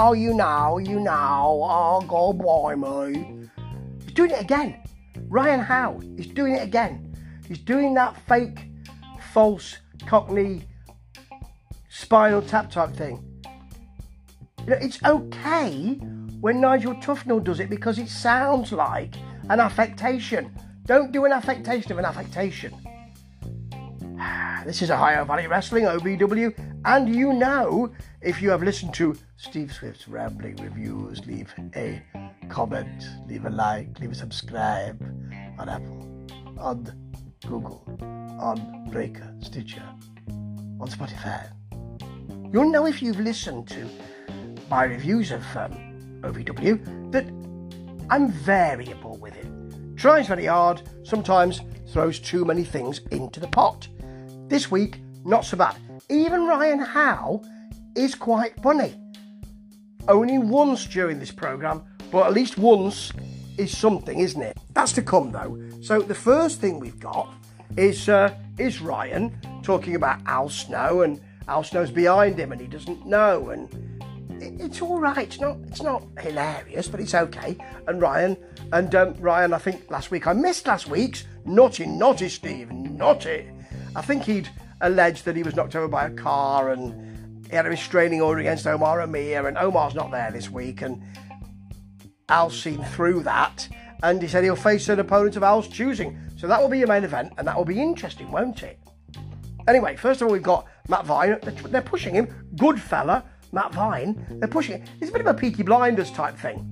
Oh, you know, you know. Oh, go boy, me. He's doing it again. Ryan Howe is doing it again. He's doing that fake, false, cockney, spinal tap type thing. You know, it's okay when Nigel Tufnel does it because it sounds like an affectation. Don't do an affectation of an affectation. This is Ohio Valley Wrestling, OVW, and you know if you have listened to Steve Swift's rambling reviews, leave a comment, leave a like, leave a subscribe on Apple, on Google, on Breaker, Stitcher, on Spotify. You'll know if you've listened to my reviews of um, OVW that I'm variable with it. Tries very hard, sometimes throws too many things into the pot. This week, not so bad. Even Ryan Howe is quite funny. Only once during this programme, but at least once is something, isn't it? That's to come though. So the first thing we've got is uh, is Ryan talking about Al Snow and Al Snow's behind him and he doesn't know and it's all right. It's not it's not hilarious, but it's okay. And Ryan and um, Ryan, I think last week I missed last week's naughty naughty Steve naughty. I think he'd alleged that he was knocked over by a car and he had a restraining order against Omar Amir, and Omar's not there this week. And Al's seen through that, and he said he'll face an opponent of Al's choosing. So that will be your main event, and that will be interesting, won't it? Anyway, first of all, we've got Matt Vine. They're pushing him. Good fella, Matt Vine. They're pushing it. It's a bit of a Peaky Blinders type thing.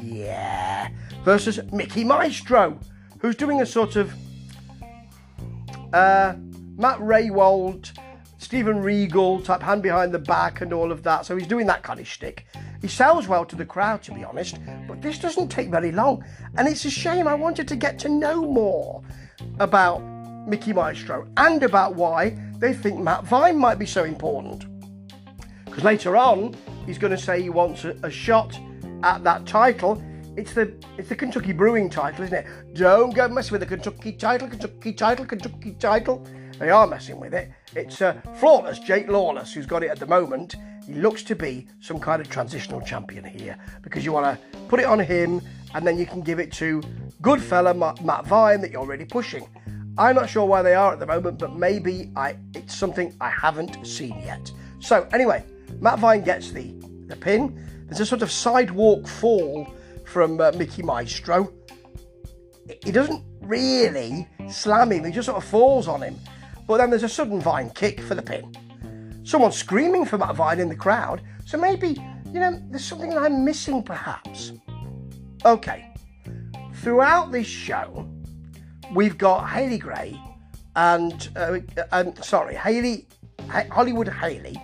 Yeah. Versus Mickey Maestro, who's doing a sort of uh, Matt Raywald, Steven Regal type hand behind the back and all of that. So he's doing that kind of shtick. He sells well to the crowd, to be honest, but this doesn't take very long. And it's a shame. I wanted to get to know more about Mickey Maestro and about why they think Matt Vine might be so important. Because later on, he's going to say he wants a, a shot at that title it's the it's the Kentucky Brewing title, isn't it? Don't go messing with the Kentucky title, Kentucky title, Kentucky title. They are messing with it. It's uh, flawless Jake Lawless who's got it at the moment. He looks to be some kind of transitional champion here because you want to put it on him and then you can give it to good fella Matt Vine that you're already pushing. I'm not sure why they are at the moment, but maybe I it's something I haven't seen yet. So anyway, Matt Vine gets the the pin. There's a sort of sidewalk fall from uh, Mickey Maestro. He doesn't really slam him, he just sort of falls on him. But then there's a sudden Vine kick for the pin. Someone's screaming for that Vine in the crowd, so maybe, you know, there's something I'm missing perhaps. Okay, throughout this show, we've got Haley Gray and, uh, and sorry, Haley, Hollywood Haley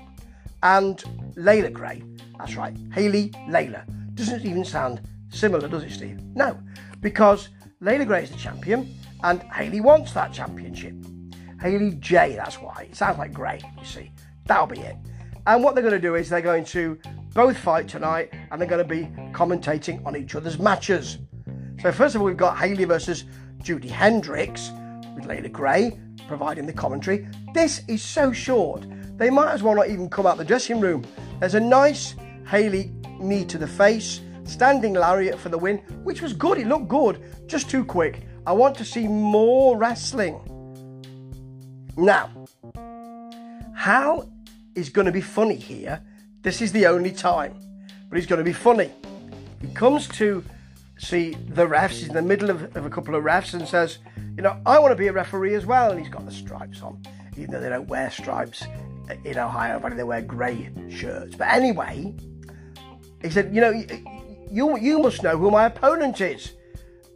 and Leila Grey. That's right, Haley Leila. Doesn't even sound similar, does it, Steve? No, because Leila Grey is the champion and Haley wants that championship. Haley J, that's why. It sounds like Gray, you see. That'll be it. And what they're going to do is they're going to both fight tonight and they're going to be commentating on each other's matches. So, first of all, we've got Haley versus Judy Hendricks with Leila Grey providing the commentary. This is so short, they might as well not even come out the dressing room. There's a nice Haley knee to the face standing lariat for the win, which was good. It looked good, just too quick. I want to see more wrestling. Now, Howe is going to be funny here? This is the only time, but he's going to be funny. He comes to see the refs, he's in the middle of, of a couple of refs and says, You know, I want to be a referee as well. And he's got the stripes on, even though they don't wear stripes in Ohio, but they wear grey shirts. But anyway, he said, You know, you you must know who my opponent is.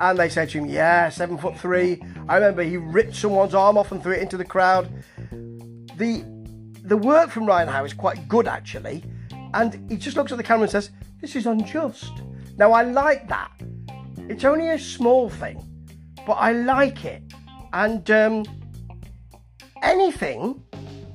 And they said to him, Yeah, seven foot three. I remember he ripped someone's arm off and threw it into the crowd. The the work from Ryan Howe is quite good actually. And he just looks at the camera and says, This is unjust. Now I like that. It's only a small thing, but I like it. And um, anything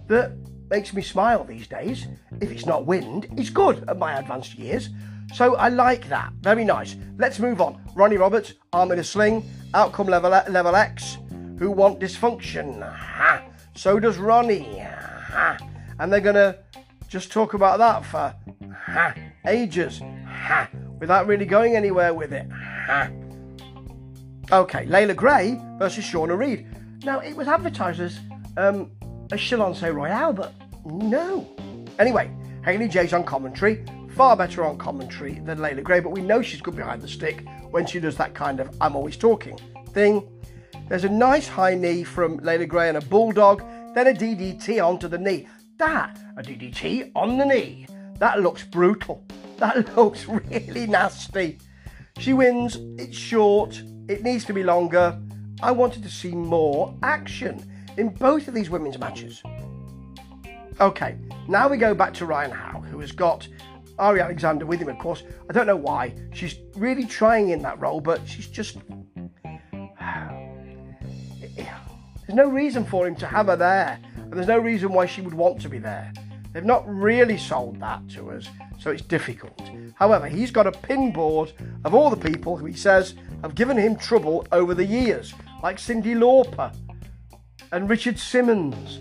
that makes me smile these days, if it's not wind, is good at my advanced years. So I like that. Very nice. Let's move on. Ronnie Roberts, arm in a sling, outcome level level X, who want dysfunction. Ha. So does Ronnie. Ha. And they're gonna just talk about that for ha, ages. Ha! Without really going anywhere with it. Ha! Okay, Leila Grey versus Shauna Reid. Now, it was advertised as um, a Shalonce Royal, but no. Anyway, Haley J's on commentary, far better on commentary than Leila Grey, but we know she's good behind the stick when she does that kind of I'm always talking thing. There's a nice high knee from Leila Grey and a bulldog, then a DDT onto the knee. That, a DDT on the knee. That looks brutal. That looks really nasty. She wins, it's short, it needs to be longer. I wanted to see more action in both of these women's matches. Okay, now we go back to Ryan Howe, who has got Ari Alexander with him, of course. I don't know why. She's really trying in that role, but she's just. There's no reason for him to have her there, and there's no reason why she would want to be there. They've not really sold that to us, so it's difficult. However, he's got a pin board of all the people who he says have given him trouble over the years, like Cyndi Lauper and Richard Simmons.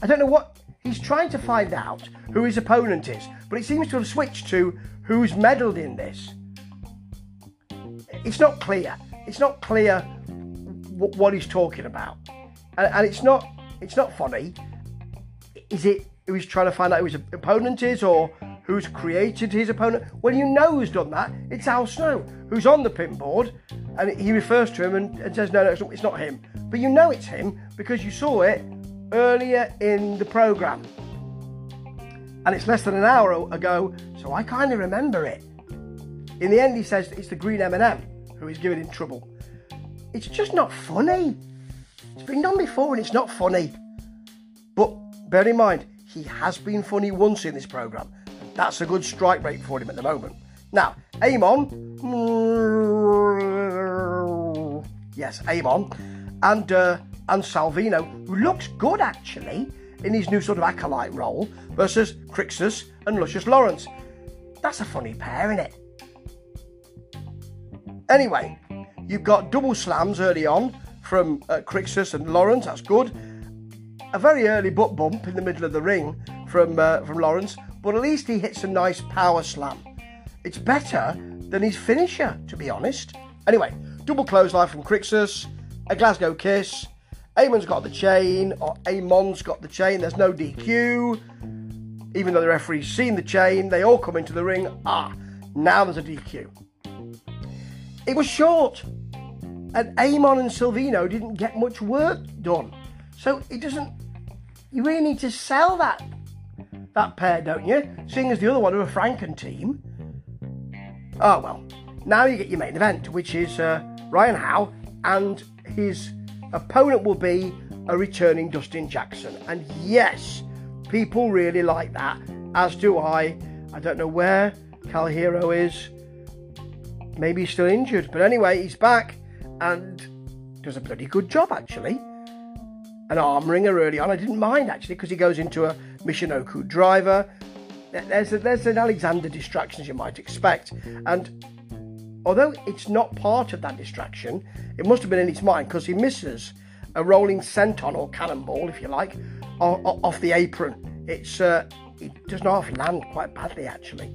I don't know what he's trying to find out who his opponent is, but it seems to have switched to who's meddled in this. It's not clear. It's not clear w- what he's talking about, and, and it's not. It's not funny. Is it? Who he's trying to find out who his opponent is, or who's created his opponent? Well, you know who's done that. It's Al Snow, who's on the pin board, and he refers to him and, and says, "No, no, it's not, it's not him." But you know it's him because you saw it earlier in the program, and it's less than an hour ago, so I kind of remember it. In the end, he says it's the green M&M who is giving him trouble. It's just not funny. It's been done before and it's not funny. But bear in mind, he has been funny once in this programme. That's a good strike rate for him at the moment. Now, Amon. Yes, Amon. And, uh, and Salvino, who looks good actually in his new sort of acolyte role, versus Crixus and Luscious Lawrence. That's a funny pair, isn't it? Anyway, you've got double slams early on from uh, Crixus and Lawrence. That's good. A very early butt bump in the middle of the ring from uh, from Lawrence, but at least he hits a nice power slam. It's better than his finisher, to be honest. Anyway, double clothesline from Crixus, a Glasgow kiss. Amon's got the chain, or Amon's got the chain. There's no DQ. Even though the referee's seen the chain, they all come into the ring. Ah, now there's a DQ. It was short, and Amon and Silvino didn't get much work done. So it doesn't. You really need to sell that that pair, don't you? Seeing as the other one are a Franken team. Oh well. Now you get your main event, which is uh, Ryan Howe, and his opponent will be a returning Dustin Jackson. And yes, people really like that, as do I. I don't know where Cal Hero is. Maybe he's still injured, but anyway, he's back and does a bloody good job actually. An arm wringer early on, I didn't mind actually because he goes into a Michinoku driver. There's a, there's an Alexander distraction as you might expect, and although it's not part of that distraction, it must have been in his mind because he misses a rolling senton or cannonball, if you like, off the apron. It's uh, it does not land quite badly actually.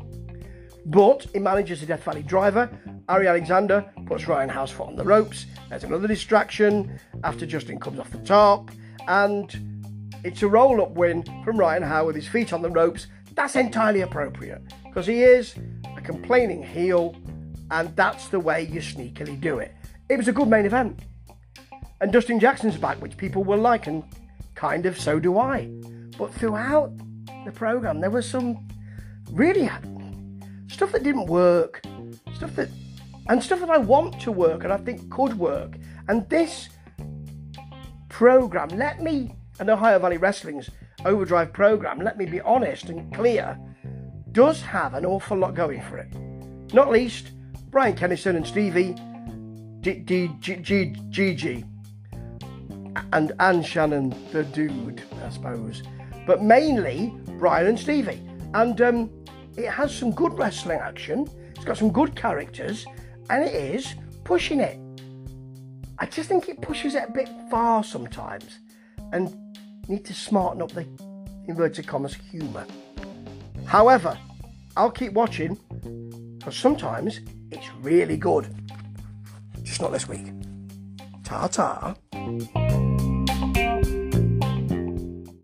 But he manages a Death Valley driver. Ari Alexander puts Ryan Howe's foot on the ropes. There's another distraction after Justin comes off the top. And it's a roll up win from Ryan Howe with his feet on the ropes. That's entirely appropriate because he is a complaining heel, and that's the way you sneakily do it. It was a good main event. And Dustin Jackson's back, which people will like, and kind of so do I. But throughout the program, there was some really stuff that didn't work, stuff that, and stuff that I want to work and I think could work. And this program, let me, and Ohio Valley Wrestling's Overdrive program, let me be honest and clear, does have an awful lot going for it. Not least Brian Kennison and Stevie D- D- G- G- Gigi and Ann Shannon, the dude, I suppose. But mainly Brian and Stevie. And um, it has some good wrestling action, it's got some good characters, and it is pushing it. I just think it pushes it a bit far sometimes, and need to smarten up the inverted commas humour. However, I'll keep watching because sometimes it's really good. Just not this week. Ta ta.